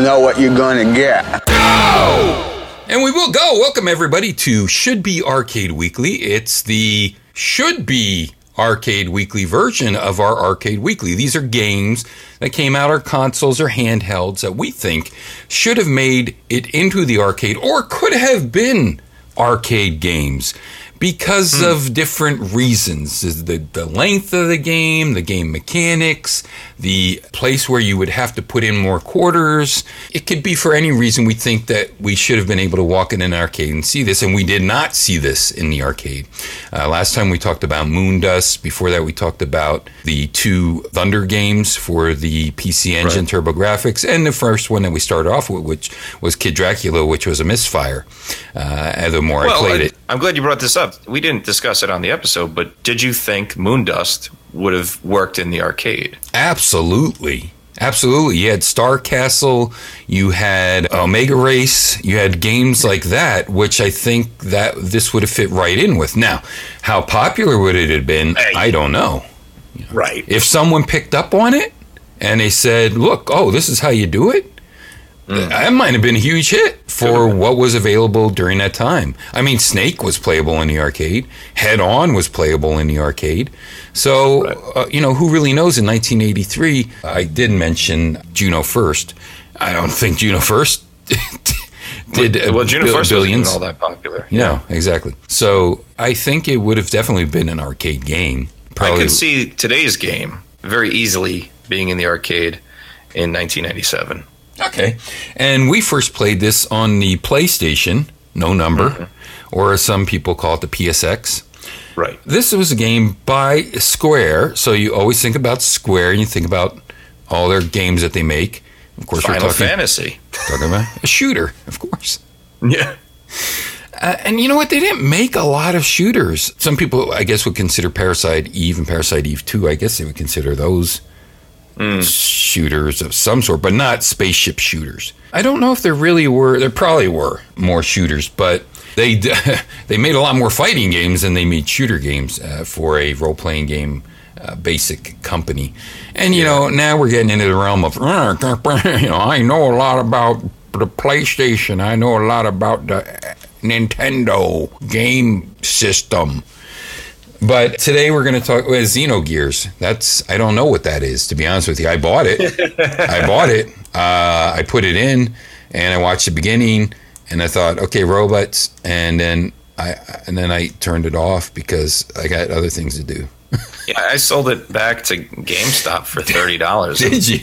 know what you're gonna get. And we will go. Welcome everybody to Should Be Arcade Weekly. It's the Should Be Arcade Weekly version of our Arcade Weekly. These are games that came out our consoles or handhelds that we think should have made it into the arcade or could have been arcade games because of different reasons. The, the length of the game the game mechanics the place where you would have to put in more quarters. It could be for any reason we think that we should have been able to walk in an arcade and see this and we did not see this in the arcade. Uh, last time we talked about moondust before that we talked about the two thunder games for the pc engine turbografx and the first one that we started off with which was kid dracula which was a misfire. Uh, the more i played I- it. I'm glad you brought this up. We didn't discuss it on the episode, but did you think Moondust would have worked in the arcade? Absolutely. Absolutely. You had Star Castle, you had Omega Race, you had games like that, which I think that this would have fit right in with. Now, how popular would it have been? I don't know. Right. If someone picked up on it and they said, look, oh, this is how you do it, that might have been a huge hit for what was available during that time. I mean, Snake was playable in the arcade, Head On was playable in the arcade. So, uh, you know, who really knows in 1983? I did mention Juno First. I don't think Juno First did uh, well, Juno First wasn't all that popular. Yeah, exactly. So I think it would have definitely been an arcade game. I Probably could see today's game very easily being in the arcade in 1997. Okay. And we first played this on the PlayStation, no number, or as some people call it, the PSX. Right. This was a game by Square, so you always think about Square and you think about all their games that they make. Of course, Final we're talking, Fantasy. talking about a shooter, of course. Yeah. Uh, and you know what? They didn't make a lot of shooters. Some people, I guess, would consider Parasite Eve and Parasite Eve 2. I guess they would consider those shooters of some sort, but not spaceship shooters. I don't know if there really were. There probably were more shooters, but they they made a lot more fighting games than they made shooter games uh, for a role playing game. Uh, basic company, and you know now we're getting into the realm of you know I know a lot about the PlayStation. I know a lot about the Nintendo game system. But today we're going to talk with Xenogears. That's I don't know what that is to be honest with you. I bought it. I bought it. Uh, I put it in, and I watched the beginning, and I thought, okay, robots, and then I and then I turned it off because I got other things to do. Yeah, I sold it back to GameStop for thirty dollars. Did you?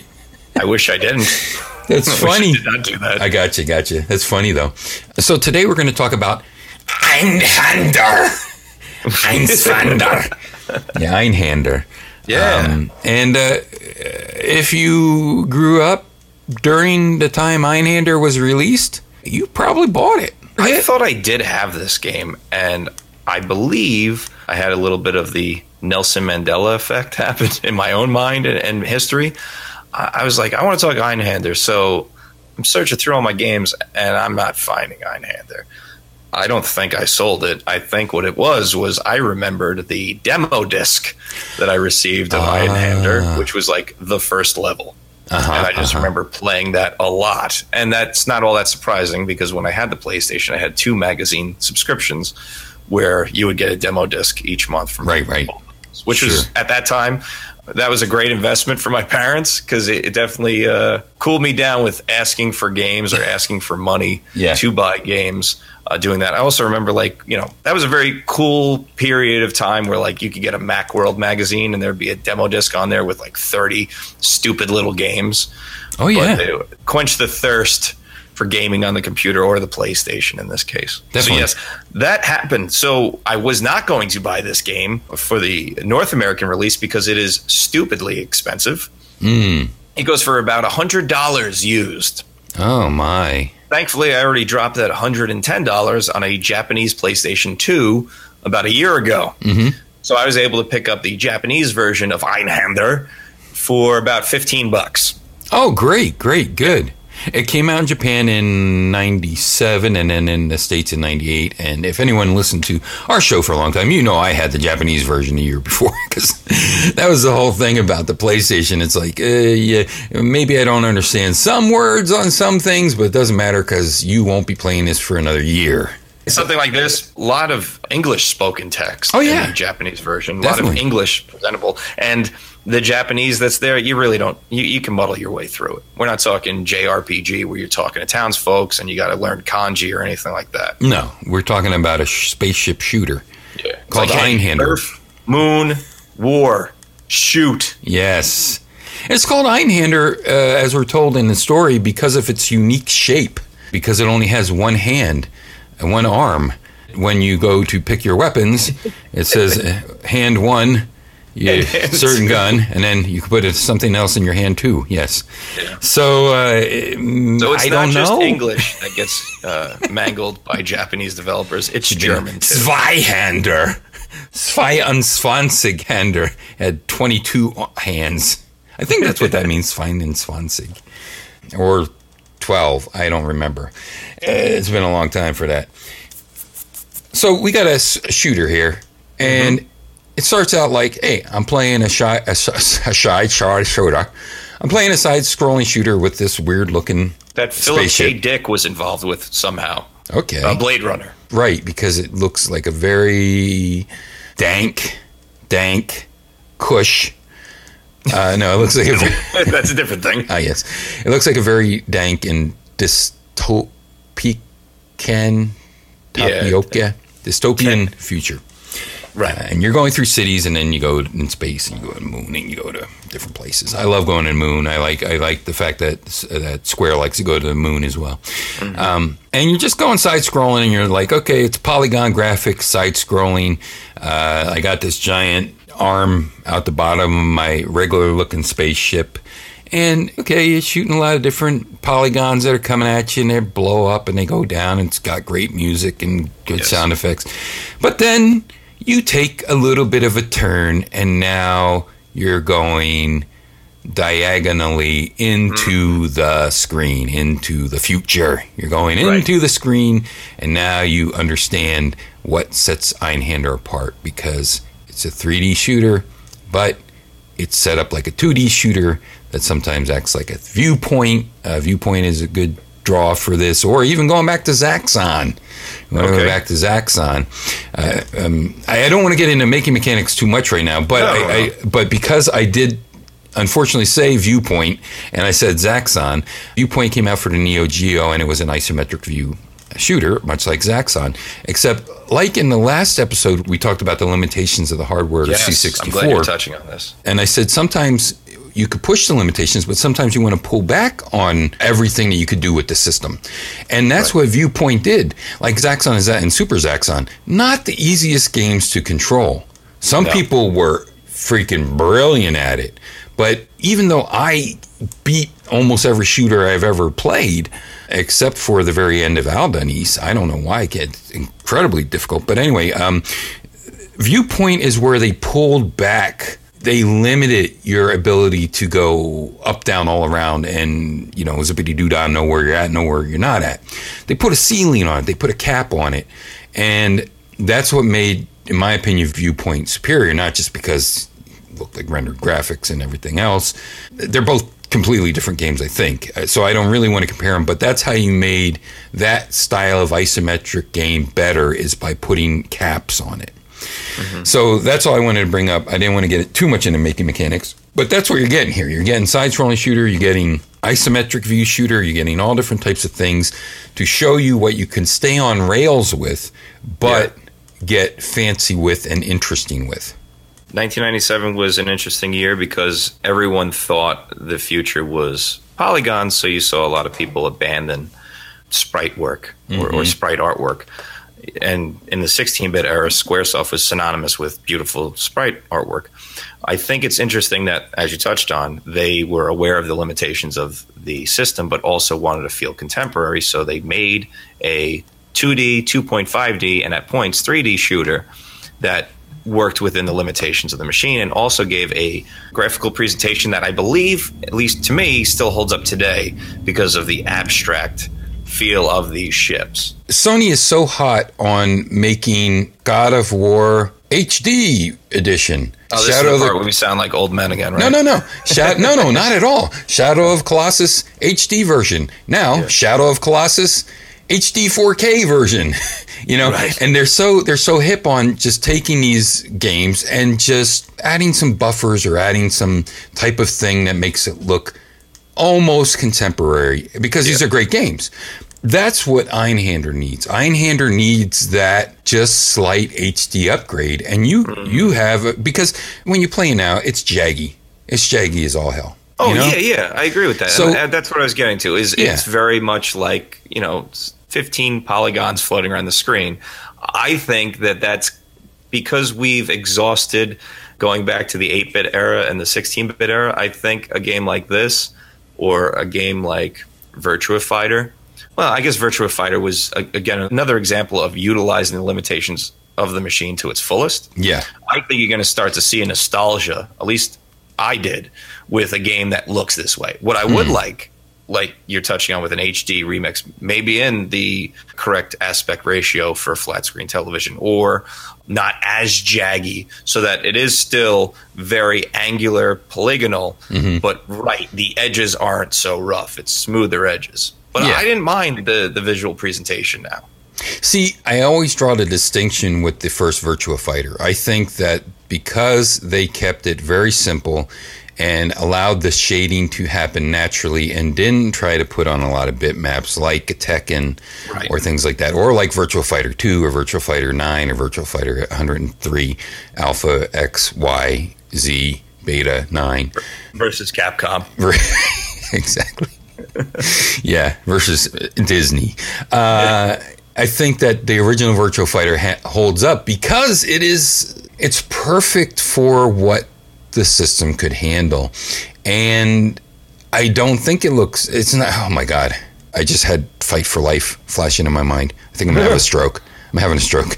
I wish I didn't. That's I funny. I not do that. I got you, got you. That's funny though. So today we're going to talk about Einhander. Einhander. yeah, Einhander. yeah. Um, and uh, if you grew up during the time Einhander was released, you probably bought it. I thought I did have this game, and I believe I had a little bit of the Nelson Mandela effect happen in my own mind and, and history. I, I was like, I want to talk Einhander, so I'm searching through all my games, and I'm not finding Einhander. I don't think I sold it. I think what it was was I remembered the demo disc that I received of Einhander, which was like the first level. Uh-huh, and I just uh-huh. remember playing that a lot. And that's not all that surprising because when I had the PlayStation, I had two magazine subscriptions where you would get a demo disc each month from Right, right. which was at that time that was a great investment for my parents because it, it definitely uh, cooled me down with asking for games or asking for money Yeah. to buy games. Uh, doing that, I also remember like you know that was a very cool period of time where like you could get a MacWorld magazine and there'd be a demo disc on there with like thirty stupid little games. Oh yeah, quench the thirst for gaming on the computer or the PlayStation in this case. Definitely. So yes, that happened. So I was not going to buy this game for the North American release because it is stupidly expensive. Mm. It goes for about hundred dollars used. oh my. Thankfully, I already dropped that hundred and ten dollars on a Japanese PlayStation Two about a year ago. Mhm. So I was able to pick up the Japanese version of Einhander for about fifteen bucks. Oh great, great, good. It came out in Japan in 97 and then in the States in 98. And if anyone listened to our show for a long time, you know I had the Japanese version a year before because that was the whole thing about the PlayStation. It's like, uh, yeah, maybe I don't understand some words on some things, but it doesn't matter because you won't be playing this for another year. Something like this, a lot of English spoken text. Oh, yeah. in the Japanese version, a Definitely. lot of English presentable, and the Japanese that's there, you really don't. You, you can muddle your way through it. We're not talking JRPG where you're talking to townsfolks and you got to learn kanji or anything like that. No, we're talking about a sh- spaceship shooter. Yeah, Called Einhander. Earth, Moon, War, shoot. Yes. It's called Einhander, uh, as we're told in the story, because of its unique shape, because it only has one hand and one arm. When you go to pick your weapons, it says uh, hand one, And certain gun, and then you can put something else in your hand too. Yes. So, uh, So it's I not don't just know. English that gets uh, mangled by Japanese developers. It's German. Zweihander. Zweiundzwanzig-hander had 22 hands. I think that's what that means, Zweiundzwanzig. Or 12. I don't remember. Uh, It's been a long time for that. So we got a, shooter here, and it starts out like, hey, I'm playing a shy, a, a shy shooter. I'm playing a side-scrolling shooter with this weird-looking That Philip K. spaceship. Dick was involved with somehow. Okay. Uh, Blade Runner. Right, because it looks like a very dank, dank cush. Uh, no, it looks like a very, That's a different thing. ah, yes, it looks like a very dank and dystopican tapioca dystopian future. Right. Uh, and you're going through cities, and then you go in space, and you go to the moon, and you go to different places. I love going to the moon. I like I like the fact that that Square likes to go to the moon as well. Um, and you're just going side scrolling, and you're like, okay, it's polygon graphics, side scrolling. Uh, I got this giant arm out the bottom of my regular looking spaceship. And okay, you're shooting a lot of different polygons that are coming at you, and they blow up and they go down. And it's got great music and good Yes. sound effects. But then you take a little bit of a turn, and now you're going diagonally into mm-hmm. the screen, into the future. You're going Right. into the screen, and now you understand what sets Einhander apart because it's a 3D shooter, but it's set up like a 2D shooter that sometimes acts like a viewpoint. A viewpoint is a good draw for this, or even going back to Zaxxon. To go back to Zaxxon. Uh, um, I, I don't want to get into making mechanics too much right now, but No, I, no. I, but because I did unfortunately say viewpoint and I said Zaxxon, viewpoint came out for the Neo Geo and it was an isometric view shooter, much like Zaxxon, except like in the last episode we talked about the limitations of the hardware of C64 I'm glad you're touching on this. and I said sometimes you could push the limitations, but sometimes you want to pull back on everything that you could do with the system. And that's what Viewpoint did. Like Zaxxon is that and Super Zaxxon, not the easiest games to control. Some No. people were freaking brilliant at it. But even though I beat almost every shooter I've ever played, except for the very end of Albanese, I don't know why it gets incredibly difficult. But anyway, um, viewpoint is where they pulled back they limited your ability to go up down all around and you know zippity doo dah know where you're at know where you're not at. They put a ceiling on it. They put a cap on it. And that's what made in my opinion viewpoint superior not just because it looked like rendered graphics and everything else. They're both completely different games i think. Uh, so i don't really want to compare them but that's how you made that style of isometric game better is by putting caps on it so that's all I wanted to bring up. I didn't want to get too much into making mechanics, but that's what you're getting here. You're getting side-scrolling shooter, you're getting isometric view shooter, you're getting all different types of things to show you what you can stay on rails with, but get fancy with and interesting with. 1997 was an interesting year because everyone thought the future was polygons, so you saw a lot of people abandon sprite work or, or mm-hmm. sprite artwork. And in the 16-bit era, SquareSoft was synonymous with beautiful sprite artwork. I think it's interesting that, as you touched on, they were aware of the limitations of the system, but also wanted to feel contemporary. So they made a 2D, 2.5D, and at points 3D shooter that worked within the limitations of the machine and also gave a graphical presentation that I believe, at least to me, still holds up today because of the abstract feel of these ships. Sony is so hot on making God of War HD edition. Oh, this Shadow is the part where we sound like old men again, right? No, no, no. Shadow, no, no, not at all. Shadow of Colossus HD version. Now, yeah. Shadow of Colossus HD 4K version. you know, right. and they're so they're so hip on just taking these games and just adding some buffers or adding some type of thing that makes it look almost contemporary because yeah. these are great games. That's what Einhander needs. Einhander needs that just slight HD upgrade, and you mm-hmm. you have because when you play now, it's jaggy. It's jaggy as all hell. Oh you know? yeah, yeah, I agree with that. So and that's what I was getting to. Is yeah. it's very much like you know, 15 polygons floating around the screen. I think that that's because we've exhausted going back to the 8-bit era and the 16-bit era. I think a game like this or a game like Virtua Fighter. Well, I guess Virtua Fighter was again another example of utilizing the limitations of the machine to its fullest. Yeah. I think you're going to start to see a nostalgia, at least I did, with a game that looks this way. What I would mm. like, like you're touching on with an HD remix, maybe in the correct aspect ratio for flat screen television or not as jaggy so that it is still very angular polygonal mm-hmm. but right the edges aren't so rough it's smoother edges but yeah. i didn't mind the the visual presentation now see i always draw the distinction with the first virtua fighter i think that because they kept it very simple and allowed the shading to happen naturally and didn't try to put on a lot of bitmaps like Tekken right. or things like that, or like Virtual Fighter 2 or Virtual Fighter 9 or Virtual Fighter 103 Alpha X Y Z Beta 9 versus Capcom. exactly. yeah, versus Disney. Uh. I think that the original Virtual Fighter ha- holds up because it is it's perfect for what the system could handle. And I don't think it looks, it's not, oh my God. I just had Fight for Life flash into my mind. I think I'm going to have a stroke. I'm having a stroke.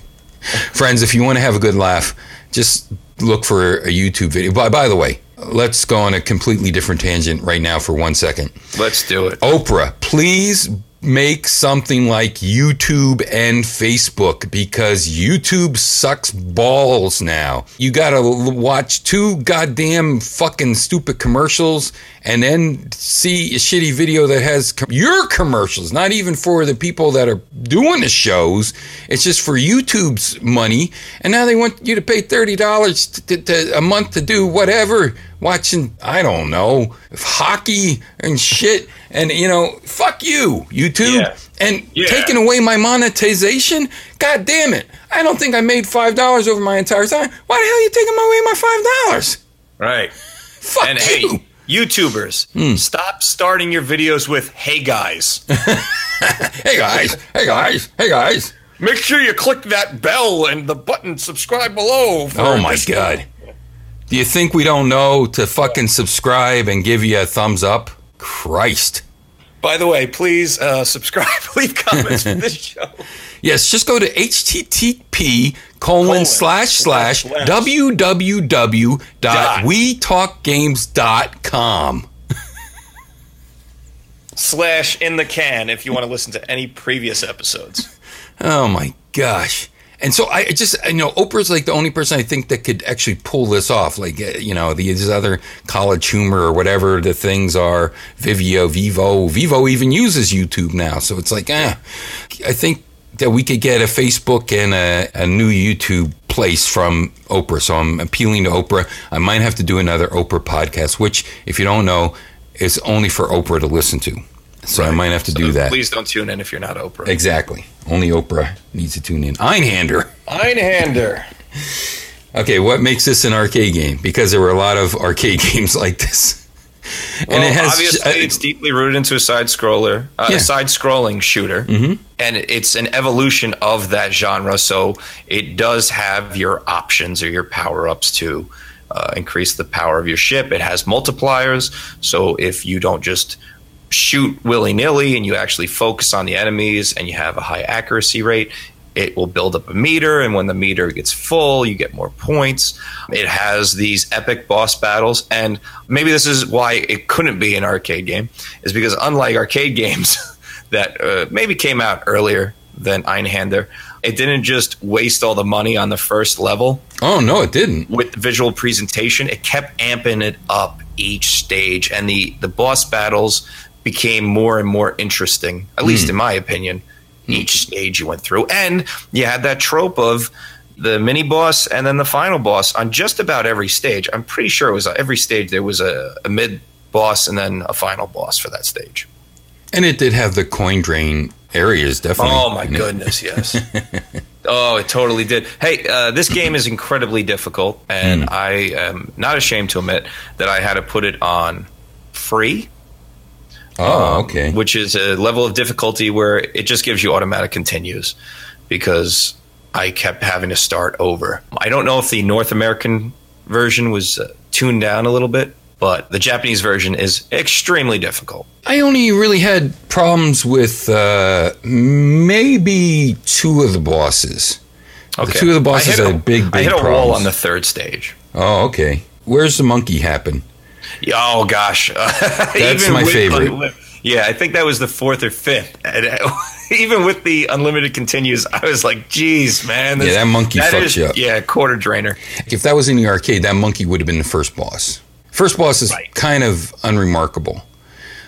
Friends, if you want to have a good laugh, just look for a YouTube video. By, by the way, let's go on a completely different tangent right now for one second. Let's do it. Oprah, please make something like YouTube and Facebook because YouTube sucks balls now. You gotta watch two goddamn fucking stupid commercials and then see a shitty video that has com- your commercials, not even for the people that are doing the shows. It's just for YouTube's money. And now they want you to pay $30 a month to do whatever watching, I don't know, hockey and shit. And, you know, fuck you, YouTube. Yeah. And yeah. taking away my monetization? God damn it. I don't think I made $5 over my entire time. Why the hell are you taking away my $5? Right. Fuck and you. hey, YouTubers, mm. stop starting your videos with "Hey guys." hey guys. Hey guys. Hey guys. Make sure you click that bell and the button subscribe below. oh my god. Do you think we don't know to fucking subscribe and give you a thumbs up? Christ. By the way, please uh, subscribe, leave comments for this show. Yes, just go to http colon slash slash www.wetalkgames.com. slash in the can if you want to listen to any previous episodes. Oh my gosh. And so I just, you know, Oprah's like the only person I think that could actually pull this off. Like, uh, you know, these other college humor or whatever the things are, Vivio, Vevo, Vevo even uses YouTube now. So it's like, eh, I think that we could get a Facebook and a, a new YouTube place from Oprah. So I'm appealing to Oprah. I might have to do another Oprah podcast, which, if you don't know, is only for Oprah to listen to. So right. I might have to so do that. Please don't tune in if you're not Oprah. Exactly. Only Oprah needs to tune in. Einhander. Einhander. okay, what makes this an arcade game? Because there were a lot of arcade games like this. and well, it has obviously uh, it's deeply rooted into a side scroller, uh, yeah. a side scrolling shooter, mm-hmm. and it's an evolution of that genre. So it does have your options or your power ups to uh, increase the power of your ship. It has multipliers, so if you don't just shoot willy nilly and you actually focus on the enemies and you have a high accuracy rate, It will build up a meter, and when the meter gets full, you get more points. It has these epic boss battles, and maybe this is why it couldn't be an arcade game, is because unlike arcade games that uh, maybe came out earlier than Einhander, it didn't just waste all the money on the first level Oh no, it didn't. with visual presentation. It kept amping it up each stage, and the the boss battles became more and more interesting. At least hmm. in my opinion, hmm. each stage you went through, and you had that trope of the mini boss and then the final boss on just about every stage. I'm pretty sure it was every stage there was a, a mid boss and then a final boss for that stage. And it did have the coin drain areas, definitely. Oh my goodness, yes. oh, it totally did. Hey, uh, this game is incredibly difficult, and hmm. I am not ashamed to admit that I had to put it on free, Oh, okay. which is a level of difficulty where it just gives you automatic continues because I kept having to start over. I don't know if the North American version was uh, tuned down a little bit, but the Japanese version is extremely difficult. I only really had problems with uh, maybe two of the bosses. The two of the bosses had big, big I hit a wall on the third stage. Oh, okay. Where's the monkey happen? Oh gosh, That's my with favorite. yeah, I think that was the fourth or fifth. And uh, even with the unlimited continues, I was like, "Geez, man, Yeah, that monkey that fucks is- you up. Yeah, quarter drainer. If that was in the arcade, that monkey would have been the first boss. First boss is Right. kind of unremarkable,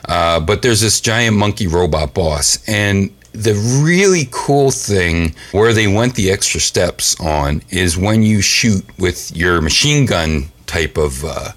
uh, but there's this giant monkey robot boss, and the really cool thing where they went the extra steps on is when you shoot with your machine gun type of uh,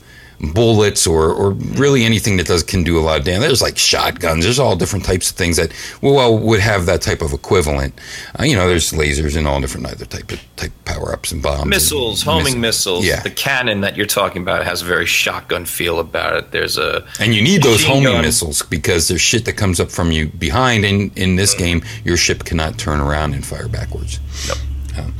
bullets or, or really anything that does can do a lot of damage. There's like shotguns. There's all different types of things that well would have that type of equivalent. Uh, you know, there's lasers and all different other type of type power ups and bombs, and Missiles, homing miss- missiles. Yeah. The cannon that you're talking about has a very shotgun feel about it. There's a And you need those homing gun. missiles because there's shit that comes up from you behind. And in this game, your ship cannot turn around and fire backwards. Nope. Um,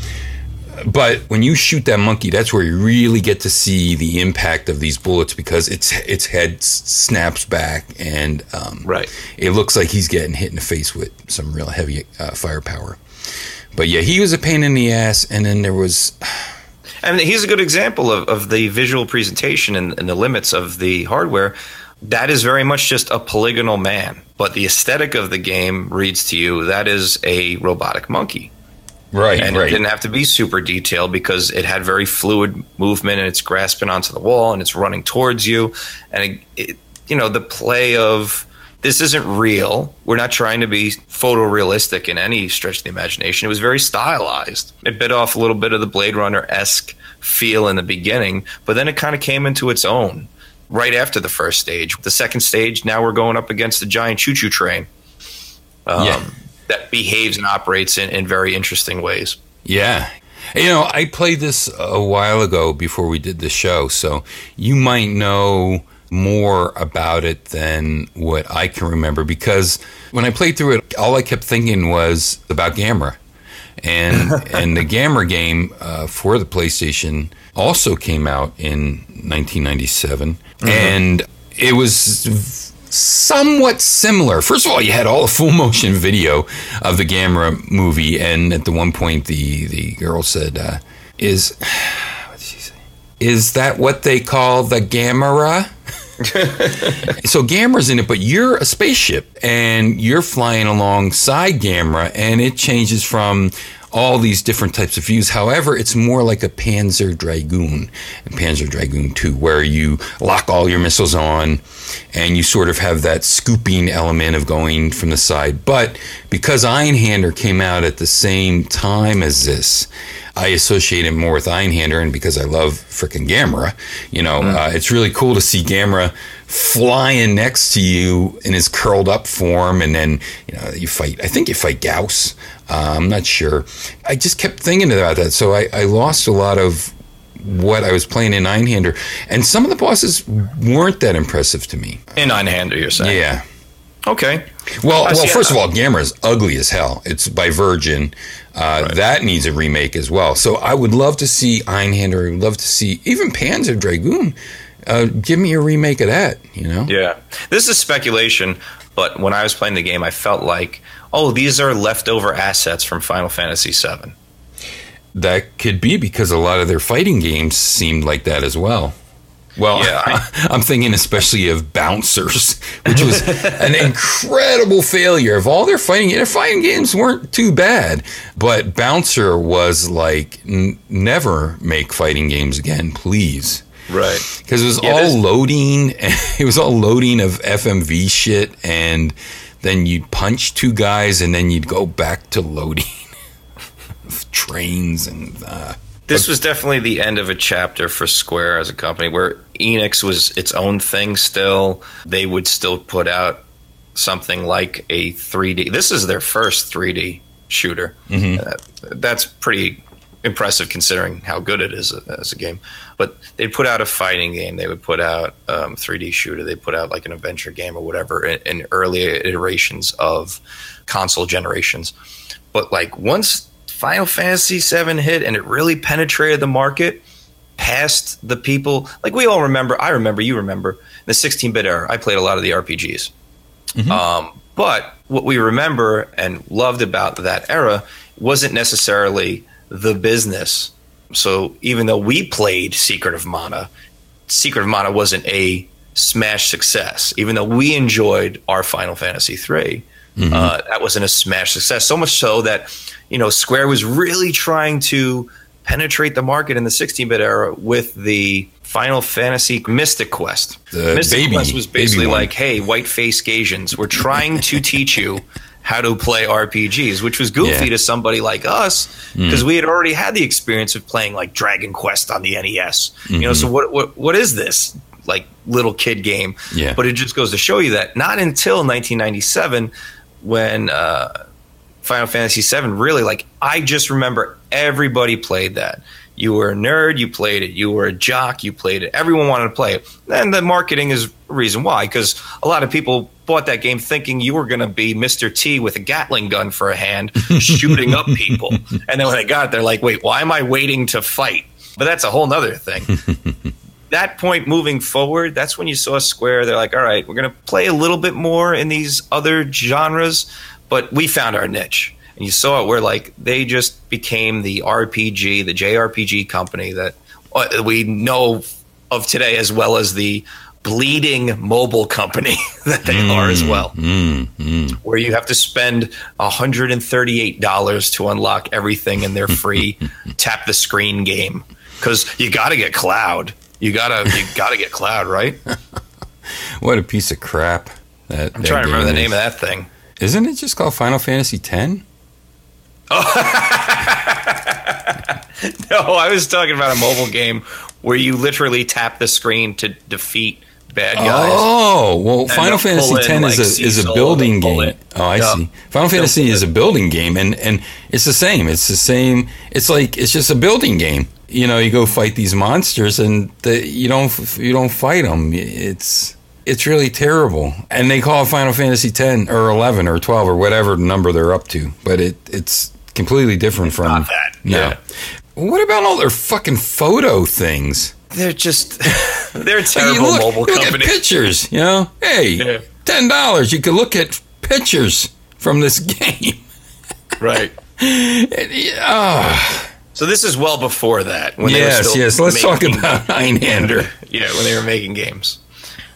but when you shoot that monkey, that's where you really get to see the impact of these bullets because its its head snaps back and um, Right. it looks like he's getting hit in the face with some real heavy uh, firepower. But yeah, he was a pain in the ass. And then there was And he's a good example of, of the visual presentation and, and the limits of the hardware. That is very much just a polygonal man. But the aesthetic of the game reads to you that is a robotic monkey. Right, And it didn't have to be super detailed because it had very fluid movement and it's grasping onto the wall and it's running towards you. And, it, it, you know, the play of this isn't real. We're not trying to be photorealistic in any stretch of the imagination. It was very stylized. It bit off a little bit of the Blade Runner esque feel in the beginning, but then it kind of came into its own right after the first stage. The second stage, now we're going up against the giant choo choo train um, Yeah. That behaves and operates in, in very interesting ways. Yeah. You know, I played this a while ago before we did the show, so you might know more about it than what I can remember because when I played through it, all I kept thinking was about Gamera. And and the Gamera game uh, for the PlayStation also came out in 1997, and it was somewhat similar. First of all, you had all the full motion video of the Gamera movie, and at the one point, the the girl said, uh, "Is what did she say? Is that what they call the Gamera?" so Gamera's in it, but you're a spaceship and you're flying alongside Gamera, and it changes from all these different types of views. However, it's more like a Panzer Dragoon, and Panzer Dragoon 2, where you lock all your missiles on and you sort of have that scooping element of going from the side. But because Einhander came out at the same time as this, I associate it more with Einhander, and because I love frickin' Gamera, you know, uh, it's really cool to see Gamera flying next to you in his curled up form, and then you know you fight. I think you fight Gyaos. Uh, I'm not sure. I just kept thinking about that, so I, I lost a lot of what I was playing in Einhander, and some of the bosses weren't that impressive to me. In Einhander, you're saying? Yeah. Okay. Well, well, first of all, Gamera is ugly as hell. It's by Virgin. Uh, That needs a remake as well. So I would love to see Einhander. I would love to see even Panzer Dragoon. Uh, give me a remake of that. You know. Yeah. This is speculation, but when I was playing the game, I felt like oh, these are leftover assets from Final Fantasy VII. That could be because a lot of their fighting games seemed like that as well. Well, Yeah, I, am thinking especially of Bouncers, which was an incredible failure. Of all their fighting, their fighting games weren't too bad, but Bouncer was like, n- never make fighting games again, please. Right. Because it was Yeah, all loading. It was all loading of FMV shit, and then you'd punch two guys, and then you'd go back to loading trains and. Uh, This was definitely the end of a chapter for Square as a company where Enix was its own thing still. They would still put out something like a 3D. This is their first 3D shooter. Uh, that's pretty impressive considering how good it is as a game. But they'd put out a fighting game. They would put out um, 3D shooter. They put out like an adventure game or whatever in, in early iterations of console generations. But like once Final Fantasy VII hit and it really penetrated the market past the people, like we all remember, I remember, you remember, the 16 bit era, I played a lot of the RPGs. Um, but what we remember and loved about that era wasn't necessarily the business. So even though we played Secret of Mana, Secret of Mana wasn't a smash success. Even though we enjoyed our Final Fantasy III, uh, that wasn't a smash success. So much so that you know Square was really trying to penetrate the market in the 16-bit era with the Final Fantasy Mystic Quest. The Mystic baby- Quest was basically like, "Hey, white-faced Asians, we're trying to teach you." How to play RPGs, which was goofy Yeah. to somebody like us, because we had already had the experience of playing like Dragon Quest on the NES. You know, so what, what what is this like little kid game? Yeah. But it just goes to show you that not until 1997, when uh, Final Fantasy VII really like I just remember everybody played that. You were a nerd, you played it. You were a jock, you played it. Everyone wanted to play it. And the marketing is the reason why, because a lot of people bought that game thinking you were going to be Mr. T with a Gatling gun for a hand, shooting up people. And then when they got it, they're like, wait, why am I waiting to fight? But that's a whole nother thing that point moving forward, that's when you saw Square. They're like, all right, we're going to play a little bit more in these other genres, but we found our niche. And you saw it where like they just became the RPG, the JRPG company that uh, we know of today, as well as the bleeding mobile company that they mm, are as well. Mm, mm. Where you have to spend $138 to unlock everything in their free tap the screen game. Because you got to get cloud. You gotta, you gotta get cloud, right? What a piece of crap! That, I'm that trying to remember the name of that thing. Isn't it just called Final Fantasy X? No, I was talking about a mobile game where you literally tap the screen to defeat bad guys. Oh well, Final Fantasy in, X is like, a is a building game. Oh, I Yeah. see. Final Fantasy pull is a building game, and and it's the same. It's the same. It's like it's just a building game. You know, you go fight these monsters, and the, you don't you don't fight them. It's it's really terrible, and they call it Final Fantasy 10 or eleven or twelve or whatever number they're up to, but it it's completely different from not that, No. yeah. What about all their fucking photo things? They're just, they're a You terrible look, mobile you look company. at pictures, you know. Hey, Yeah. ten dollars. You could look at pictures from this game. Right. oh, So this is well before that. When they were yes, still yes. Let's talk about Einhander. yeah, when they were making games.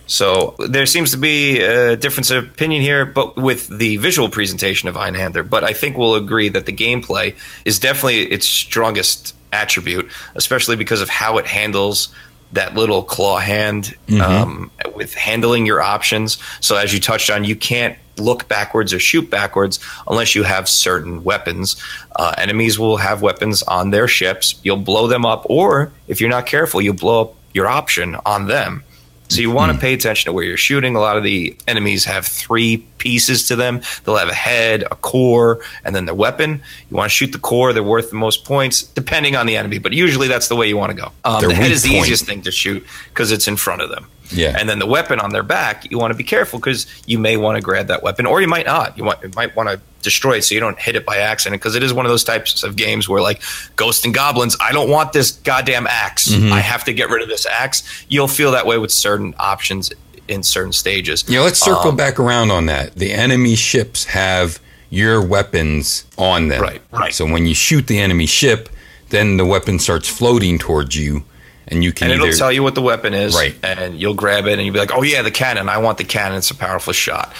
So there seems to be a difference of opinion here, but with the visual presentation of Einhander. But I think we'll agree that the gameplay is definitely its strongest attribute, especially because of how it handles that little claw hand um, with handling your options. So as you touched on, you can't look backwards or shoot backwards unless you have certain weapons. Uh, enemies will have weapons on their ships. You'll blow them up, or if you're not careful, you'll blow up your option on them. So you want to pay attention to where you're shooting. A lot of the enemies have three pieces to them. They'll have a head, a core, and then their weapon. You want to shoot the core; they're worth the most points, depending on the enemy. But usually, that's the way you want to go. Um, the head is the point. easiest thing to shoot because it's in front of them. Yeah. And then the weapon on their back, you want to be careful because you may want to grab that weapon, or you might not. You want you might want to destroy it so you don't hit it by accident because it is one of those types of games where like Ghost and Goblins, I don't want this goddamn axe. Mm-hmm. I have to get rid of this axe. You'll feel that way with certain options in certain stages. Yeah, let's circle Um, back around on that. The enemy ships have your weapons on them. Right, right. So when you shoot the enemy ship, then the weapon starts floating towards you, and you can and either it'll tell you what the weapon is, Right. And you'll grab it and you'll be like, "Oh yeah, the cannon! I want the cannon! It's a powerful shot."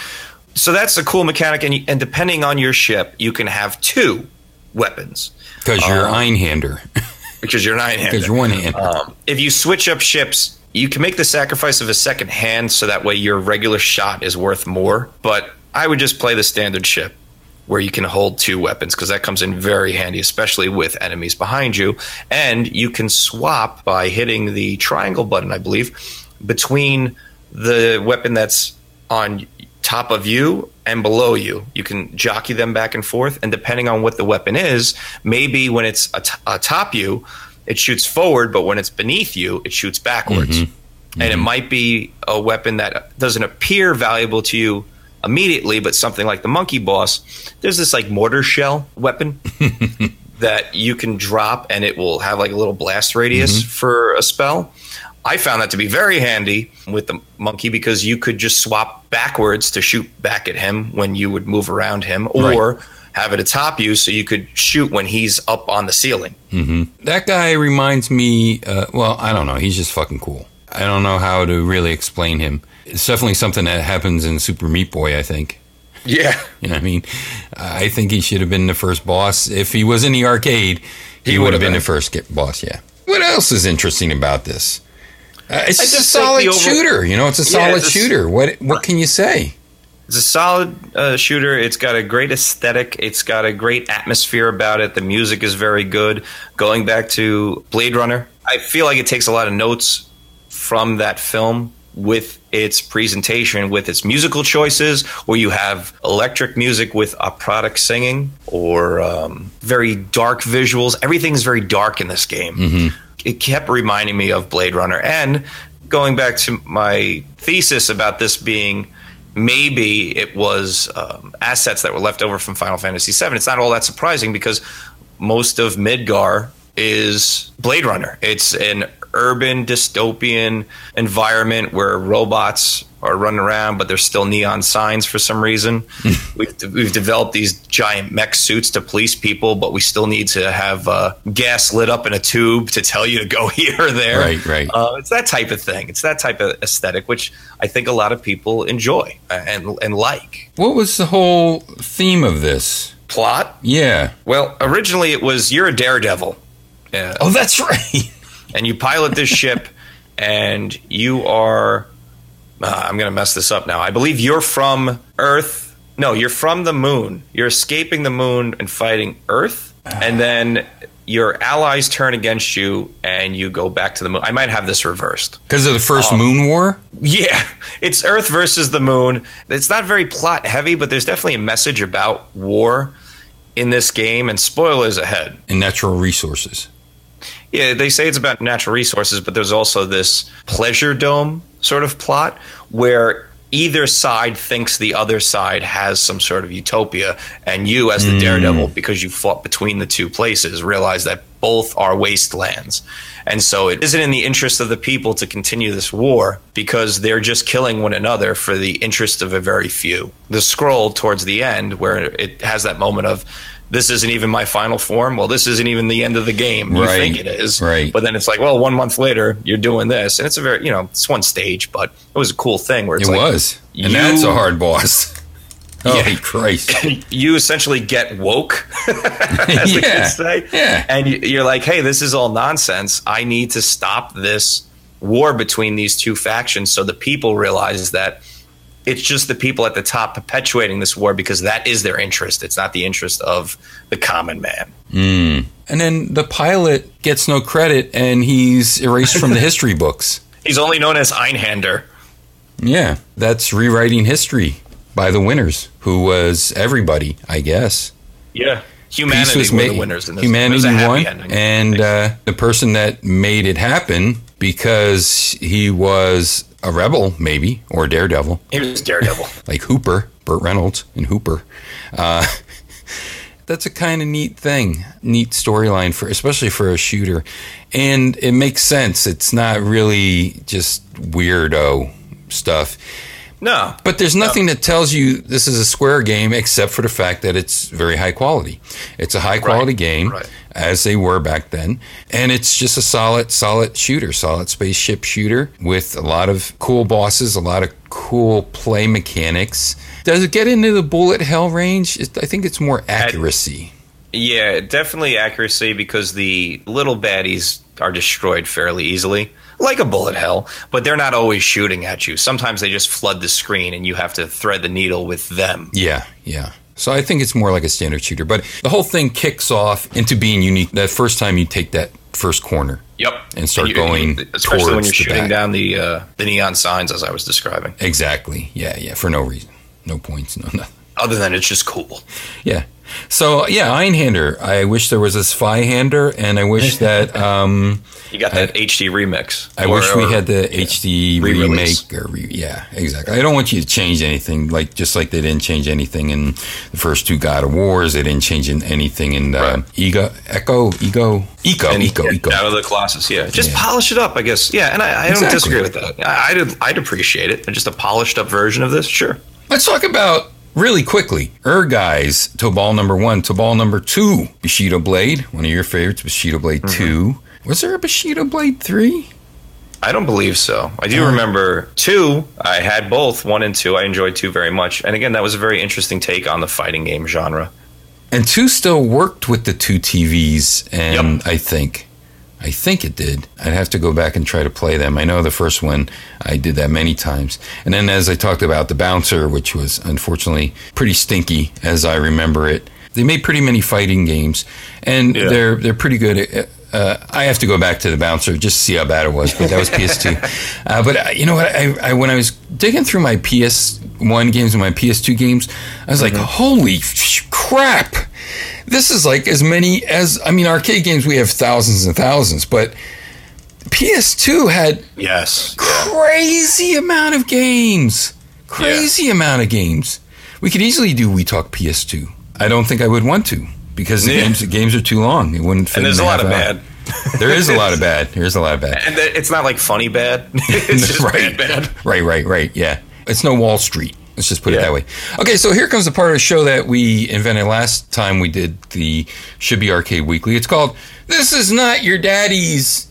So that's a cool mechanic, and, and depending on your ship, you can have two weapons because you're Um, Einhander because you're nine handed. because you're one hand. Um, if you switch up ships, you can make the sacrifice of a second hand so that way your regular shot is worth more. But I would just play the standard ship where you can hold two weapons because that comes in very handy, especially with enemies behind you. And you can swap by hitting the triangle button, I believe, between the weapon that's on top of you and below you. You can jockey them back and forth. And depending on what the weapon is, maybe when it's at- atop you, it shoots forward, but when it's beneath you, it shoots backwards. Mm-hmm. And it mm-hmm. might be a weapon that doesn't appear valuable to you immediately, but something like the monkey boss, there's this like mortar shell weapon that you can drop and it will have like a little blast radius mm-hmm. for a spell. I found that to be very handy with the monkey because you could just swap backwards to shoot back at him when you would move around him or have it atop you so you could shoot when he's up on the ceiling. That guy reminds me. Uh, well, I don't know. He's just fucking cool. I don't know how to really explain him. It's definitely something that happens in Super Meat Boy. I think. Yeah. You know, what I mean, I think he should have been the first boss. If he was in the arcade, he, He would have been been. the first boss. Yeah. What else is interesting about this? Uh, it's just a solid over- shooter. You know, it's a Yeah, solid it's a- shooter. What what can you say? It's a solid uh, shooter. It's got a great aesthetic. It's got a great atmosphere about it. The music is very good. Going back to Blade Runner, I feel like it takes a lot of notes from that film with its presentation, with its musical choices, where you have electric music with a product singing or um, very dark visuals. Everything's very dark in this game. It kept reminding me of Blade Runner. And going back to my thesis about this being maybe it was um, assets that were left over from Final Fantasy VII. It's not all that surprising because most of Midgar is Blade Runner. It's an urban dystopian environment where robots are running around, but there's still neon signs for some reason. we've, we've developed these giant mech suits to police people, but we still need to have uh, gas lit up in a tube to tell you to go here or there. Right, right. Uh, it's that type of thing. It's that type of aesthetic, which I think a lot of people enjoy and and like. What was the whole theme of this? Plot? Yeah. Well, originally it was you're a daredevil. Uh, Oh, that's right. and you pilot this ship, and you are. Uh, I'm going to mess this up now. I believe you're from Earth. No, you're from the moon. You're escaping the moon and fighting Earth, and then your allies turn against you, and you go back to the moon. I might have this reversed. Because of the first Moon War. Yeah, it's Earth versus the moon. It's not very plot heavy, but there's definitely a message about war in this game, and spoilers ahead. and natural resources. Yeah, they say it's about natural resources, but there's also this pleasure dome sort of plot where either side thinks the other side has some sort of utopia, and you, as the daredevil, mm. because you fought between the two places, realize that both are wastelands. And so it isn't in the interest of the people to continue this war because they're just killing one another for the interest of a very few. The scroll towards the end, where it has that moment of, this isn't even my final form. Well, this isn't even the end of the game. You Right, think it is. right. But then it's like, well, one month later, you're doing this. And it's a very, you know, it's one stage, but it was a cool thing where it's It like, was. And you- that's a hard boss. Holy oh, Yeah. Christ. you essentially get woke, as the Yeah, kids say. yeah. And you- you're like, hey, this is all nonsense. I need to stop this war between these two factions so the people realize that it's just the people at the top perpetuating this war because that is their interest. It's not the interest of the common man. And then the pilot gets no credit and he's erased from the history books. He's only known as Einhander. Yeah, that's rewriting history by the winners, who was everybody, I guess. Yeah. Humanity was made. the winners in this. Humanity won, ending. and uh, the person that made it happen because he was a rebel, maybe or a daredevil, he was Daredevil. like Hooper, Burt Reynolds, and Hooper. Uh, that's a kind of neat thing, neat storyline for, especially for a shooter, and it makes sense. It's not really just weirdo stuff. No. But there's nothing that tells you this is a Square game except for the fact that it's very high quality. It's a high quality Right, game, right. as they were back then, and it's just a solid, solid shooter, solid spaceship shooter with a lot of cool bosses, a lot of cool play mechanics. Does it get into the bullet hell range? It- I think it's more accuracy. Yeah, definitely accuracy because the little baddies are destroyed fairly easily, like a bullet hell, but they're not always shooting at you. Sometimes they just flood the screen and you have to thread the needle with them. Yeah, yeah. So I think it's more like a standard shooter, but the whole thing kicks off into being unique that first time you take that first corner. Yep. And start You- going especially when you're shooting back. down the uh, the neon signs as I was describing. Exactly. Yeah, yeah. For no reason, no points, no nothing. Other than it's just cool. Yeah. So yeah, Einhander. I wish there was a Zweihander, and I wish that um, You got that HD remix. I Or- wish we or- had the HD Re-release. remake. Or re- yeah, exactly. I don't want you to change anything. Like just like they didn't change anything in the first two God of Wars. They didn't change in anything in uh, Right. Ego, Echo, Ego, Eco, and Eco, yeah, Eco. out of the Colossus. Yeah, just Yeah. polish it up, I guess. Yeah, and I, I don't Exactly. disagree with that. I, I'd I'd appreciate it. Just a polished up version of this, sure. Let's talk about really quickly. Ehrgeiz Tobal number one, Tobal number two, Bushido Blade, one of your favorites, Bushido Blade Mm-hmm. two. Was there a Bushido Blade three? I don't believe so. I do remember two. I had both one and two. I enjoyed two very much. And again, that was a very interesting take on the fighting game genre. And two still worked with the two TVs, and Yep. I think, I think it did. I'd have to go back and try to play them. I know the first one I did that many times, and then as I talked about the bouncer, which was unfortunately pretty stinky as I remember it. They made pretty many fighting games, and Yeah. they're they're pretty good. At, uh, I have to go back to the bouncer just to see how bad it was, but that was PS2. Uh, but uh, you know what? I, I when I was digging through my PS1 games and my PS2 games, I was like, "Holy crap! This is like as many as I mean, arcade games we have thousands and thousands, but PS2 had Yes. crazy amount of games, crazy amount of games. We could easily do We Talk PS2. I don't think I would want to because the Yeah. games the games are too long. It wouldn't fit. And there's a lot of hour. bad. There is a lot of bad. There's a lot of bad. And it's not like funny bad. it's just right, bad bad. right, right, right. Yeah, it's no Wall Street. Let's just put it that way. Okay, so here comes the part of the show that we invented last time we did the Should Be Arcade Weekly. It's called "This Is Not Your Daddy's."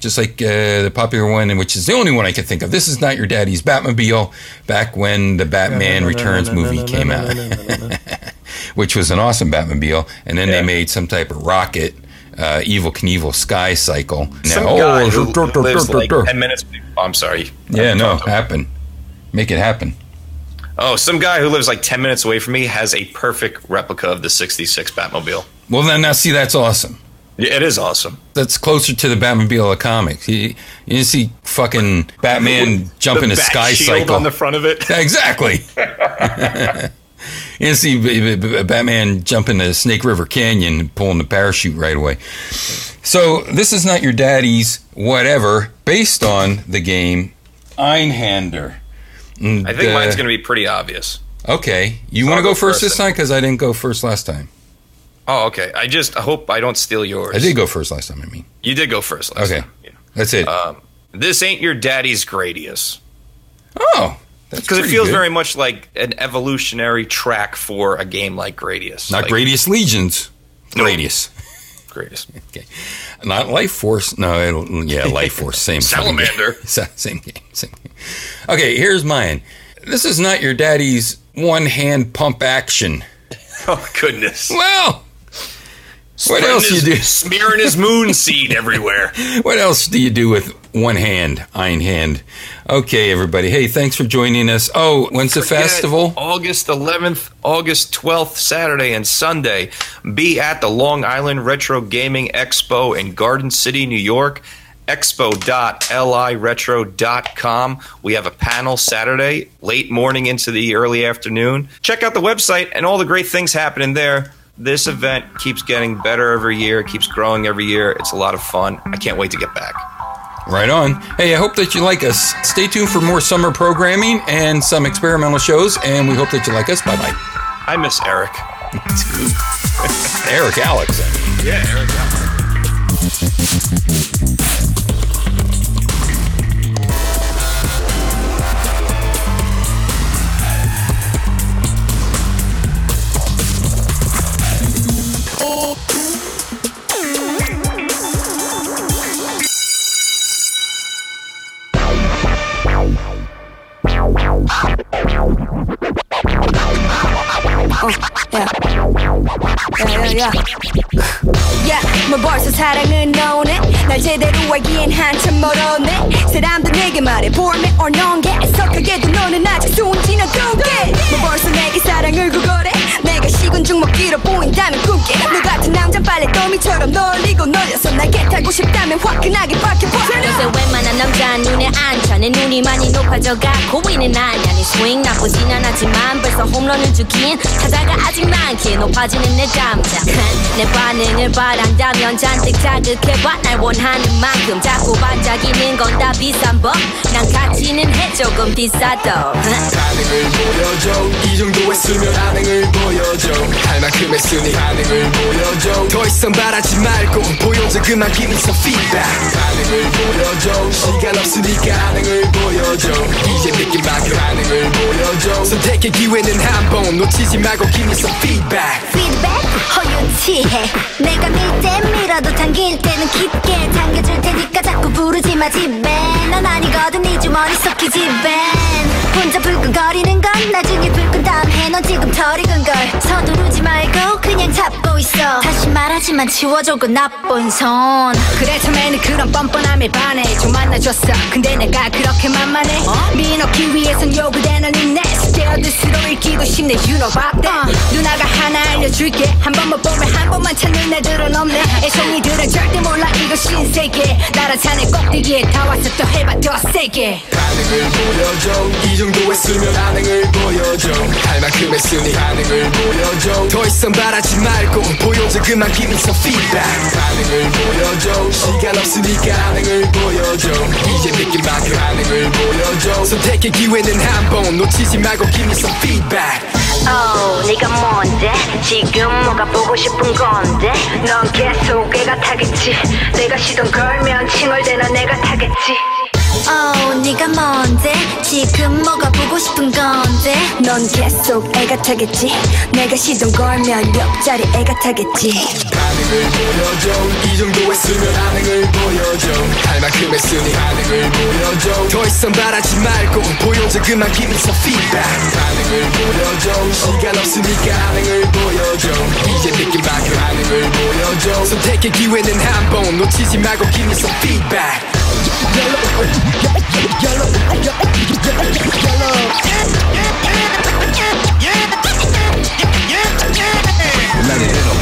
Just like uh, the popular one, which is the only one I can think of. This is not your daddy's Batmobile. Back when the Batman Returns movie came out, which was an awesome Batmobile, and then Yeah. they made some type of rocket, uh, Evel Knievel Sky Cycle. Some Now- guy oh, who dur- lives dur- like dur- 10 minutes. Oh, I'm sorry. yeah, no, happen. Make it happen. Oh, some guy who lives like 10 minutes away from me has a perfect replica of the 66 Batmobile. Well, then now see that's awesome. It is awesome. That's closer to the Batmobile of comics. You, you see fucking Batman jumping a sky cycle. on the front of it. exactly. you see Batman jumping the Snake River Canyon and pulling the parachute right away. So this is not your daddy's whatever, based on the game Einhander. And, I think uh, mine's going to be pretty obvious. Okay, you want to go go first first this time because I didn't go first last time. Oh, okay. I just I hope I don't steal yours. I did go first last time. I mean, You did go first last Okay. time. Yeah. that's it. Um, this ain't your daddy's Gradius. oh, that's Because it feels good. very much like an evolutionary track for a game like Gradius. Not like, Gradius Legions. No. Gradius. Gradius. Okay. Not Life Force. No, it'll- yeah, Life Force. Same. fucking game. Salamander. Same game. Same game. Okay, here's mine. This is not your daddy's one hand pump action. Oh, goodness. Well, what else you do? Smearing his moon seed everywhere. What else do you do with one hand, ein hand? Okay, everybody. Hey, thanks for joining us. Oh, when's the festival? August 11th, August 12th, Saturday and Sunday. Be at the Long Island Retro Gaming Expo in Garden City, New York. Expo.liretro.com. We have a panel Saturday, late morning into the early afternoon. Check out the website and all the great things happening there. This event keeps getting better every year, keeps growing every year. It's a lot of fun. I can't wait to get back. Right on. Hey, I hope that you like us. Stay tuned for more summer programming and some experimental shows, and we hope that you like us. Bye bye. I miss Eric. Eric Alex. I mean. Yeah, Eric. Yeah. Yeah, 뭐 벌써 사랑은 오네. 날 제대로 알기엔 한참 멀었네. 사람들 내게 말해 볼매 or non-게. 애석하게도 너는 아직 순진한 꿈깨 뭐 벌써 내게 사랑을 구걸해 내가 식은 죽 먹기로 보인다면 꿈깨 너 같은 남자 빨래 더미처럼 널리고 널려서 날개 타고 싶다면 화끈하게 박혀버려 요새 웬만한 남자 눈에 안차내 눈이 많이 높아져가 고민은 아냐 네 스윙 나쁘진 않았지만 벌써 홈런을 주긴 타자가 아직 많기에 높아지는 내 감자 내 반응을 바란다면 잔뜩 자극해봐. 날 원하는 만큼 자꾸 반짝이는 건 다 비싼 법난 가치는 해 조금 비싸도. 반응을 보여줘. 이 정도 했으면 했으니 반응을 보여줘. 더 이상 바라지 말고 보여줘. 그만 give me some feedback. 반응을 보여줘. 시간 없으니까 반응을 보여줘. 이제 느낀 만큼 반응을 보여줘. 선택의 기회는 한 번 놓치지 말고 give me some feedback. 피드백 허유치해. 내가 밀 때 밀어도 당길 때는 깊게 당겨줄 테니까 자꾸 부르지 마. 집에 난 아니거든. 네 주머니 속 기집애 혼자 불끈거리는 건 나중에 불끈 다음에 넌 지금 덜 익은 걸. 서두르지 말고 그냥 잡고 있어. 다시 말하지만 지워줘 그 나쁜 손. 그래 처음에는 그런 뻔뻔함에 반해. 좀 만나줬어. 근데 내가 그렇게 만만해. 미놓기 위해선 요구되는 인내 스테어드스로 읽기도 쉽네. You know about that. 누나가 하나 알려줄게. 한 번만 보면 한 번만 찾는 애들은 없네. 애송이들은 절대 몰라. 이거 신세계. 나랑 산의 꼭대기에 다 와서 또 해봐. 더 세게. 반응을 보여줘. 이 정도 했으면 반응을 보여줘. 할 만큼 했으니 반응을 보여줘. 더 이상 바라지 말고 보여줘. 그만 give me some feedback. 반응을 보여줘. 시간 없으니까 반응을 보여줘. 이제 느낀 만큼 반응을 보여줘. 선택의 기회는 한 번 놓치지 말고 give me some feedback. 어 네가 뭔데? 지금 뭐가 보고 싶은 건데? 넌 계속 애가 타겠지. 내가 시동 걸면 칭얼대나 내가 타겠지 어 네가 뭔데? 지금 뭐가 보고 싶은 건데? 넌 계속 애가 타겠지. 내가 시동 걸면 옆자리 애가 타겠지. 반응을 보여줘. 이 정도 했으면 반응을 보여줘. 할 만큼 했으니 반응을 보여줘. 더 이상 바라지 말고 보여줘. 그만 give me some feedback. 반응을 보여줘. 시간 없으니까 반응을 보여줘. 이제 느낀 만큼 반응을 보여줘. 선택의 기회는 한 번 놓치지 말고 give me some feedback Let it